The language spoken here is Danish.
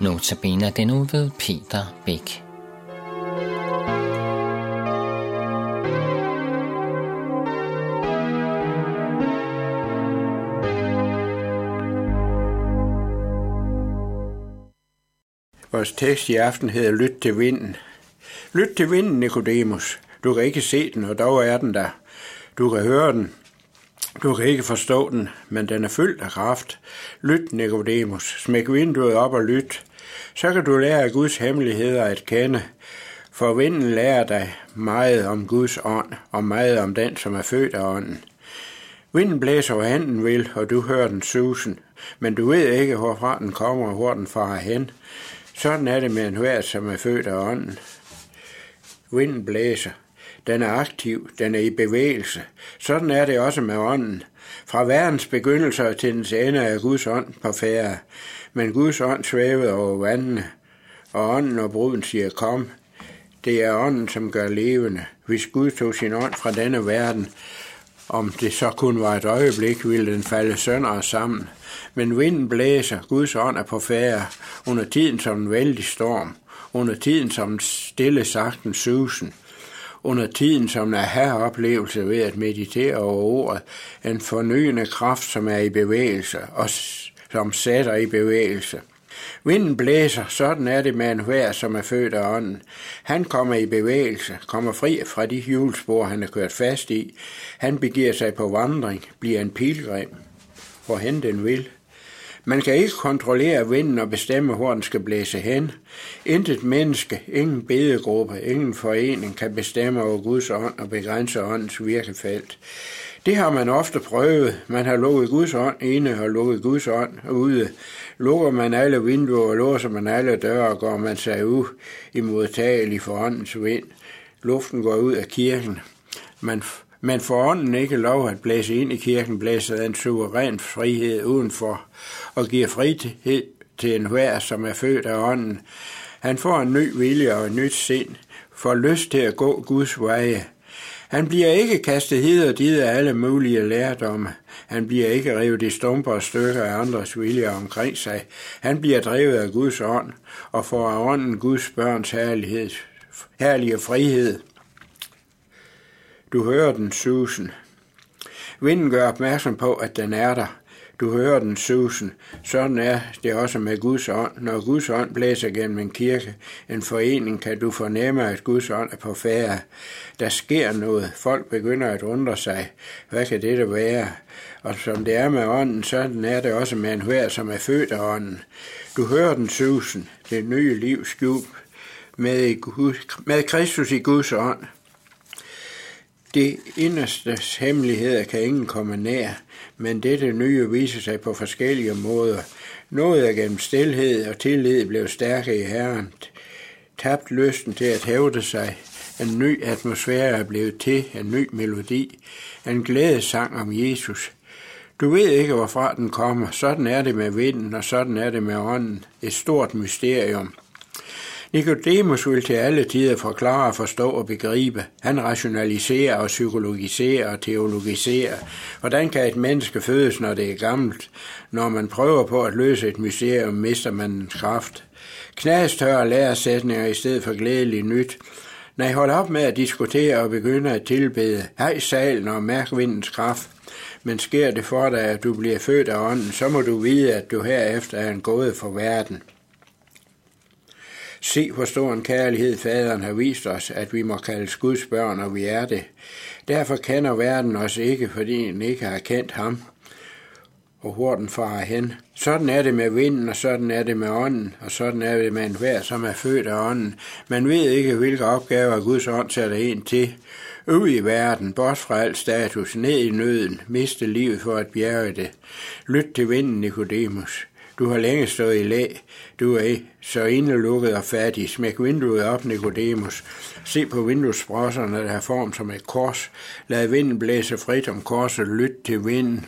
Notabene den nu ved Peter Bæk. Vores tekst i aften hedder Lyt til vinden. Lyt til vinden, Nikodemus. Du kan ikke se den, og dog er den der. Du kan høre den. Du kan ikke forstå den, men den er fyldt af kraft. Lyt, Nikodemus. Smæk vinduet op og lyt. Så kan du lære Guds hemmeligheder at kende. For vinden lærer dig meget om Guds ånd, og meget om den, som er født af ånden. Vinden blæser, hvor den vil, og du hører den susen, men du ved ikke, hvorfra den kommer og hvor den farer hen. Sådan er det med en hver, som er født af ånden. Vinden blæser. Den er aktiv, den er i bevægelse. Sådan er det også med ånden. Fra verdens begyndelse til dens ende er Guds ånd på færre. Men Guds ånd svævede over vandene, og ånden og bruden siger, kom. Det er ånden, som gør levende. Hvis Gud tog sin ånd fra denne verden, om det så kun var et øjeblik, ville den falde sønder sammen. Men vinden blæser, Guds ånd er på færre, under tiden som en vældig storm, under tiden som en stille sagten susen, under tiden som en aha-oplevelse ved at meditere over ordet, en fornyende kraft, som er i bevægelse, og som sætter i bevægelse. Vinden blæser, sådan er det med en hver, som er født af ånden. Han kommer i bevægelse, kommer fri fra de hjulspor, han er kørt fast i. Han begiver sig på vandring, bliver en pilgrim, hvorhen den vil. Man kan ikke kontrollere vinden og bestemme, hvor den skal blæse hen. Intet menneske, ingen bedegruppe, ingen forening kan bestemme over Guds ånd og begrænse åndens virkefelt. Det har man ofte prøvet. Man har lukket Guds ånd inde og lukket Guds ånd ude. Lukker man alle vinduer og låser man alle døre, går man sig ud i modtagelig for åndens vind. Luften går ud af kirken. Man, men for ånden ikke lov at blæse ind i kirken, blæser en suveræn frihed udenfor og giver frihed til enhver, som er født af ånden. Han får en ny vilje og et nyt sind, får lyst til at gå Guds veje. Han bliver ikke kastet hid og dit af alle mulige lærdomme. Han bliver ikke revet i stumper og stykker af andres vilje omkring sig. Han bliver drevet af Guds ånd og får af ånden Guds børns herlighed, herlige frihed. Du hører den susen. Vinden gør opmærksom på, at den er der. Du hører den susen. Sådan er det også med Guds ånd. Når Guds ånd blæser gennem en kirke, en forening, kan du fornemme, at Guds ånd er på færre. Der sker noget. Folk begynder at undre sig. Hvad kan det være? Og som det er med ånden, sådan er det også med en hver, som er født af ånden. Du hører den susen, det nye liv skjult med, med Kristus i Guds ånd. Det inderste hemmeligheder kan ingen komme nær, men dette nye viser sig på forskellige måder. Noget er gennem stilhed og tillid blev stærke i Herren. Tabt lysten til at hævde sig. En ny atmosfære er blevet til, en ny melodi. En glædesang om Jesus. Du ved ikke, hvorfra den kommer. Sådan er det med vinden, og sådan er det med ånden. Et stort mysterium. Nikodemus vil til alle tider forklare, forstå og begribe. Han rationaliserer og psykologiserer og teologiserer. Hvordan kan et menneske fødes, når det er gammelt? Når man prøver på at løse et mysterium, mister man en kraft. Knastørre læresætninger i stedet for glædeligt nyt. Nej, hold op med at diskutere og begynde at tilbede. Hej salen og mærk vindens kraft. Men sker det for dig, at du bliver født af ånden, så må du vide, at du herefter er en gåde for verden. Se, hvor stor en kærlighed faderen har vist os, at vi må kaldes Guds børn, og vi er det. Derfor kender verden os ikke, fordi den ikke har kendt ham og hvor den farer hen. Sådan er det med vinden, og sådan er det med ånden, og sådan er det med enhver, som er født af ånden. Man ved ikke, hvilke opgaver Guds ånd sætter en til. Ud i verden, bort fra al status, ned i nøden, miste livet for at bjerge det. Lyt til vinden, Nikodemus. Du har længe stået i læ. Du er så indelukket og fattig. Smæk vinduet op, Nikodemus. Se på vinduesprosserne, der har form som et kors. Lad vinden blæse frit om korset. Lyt til vinden.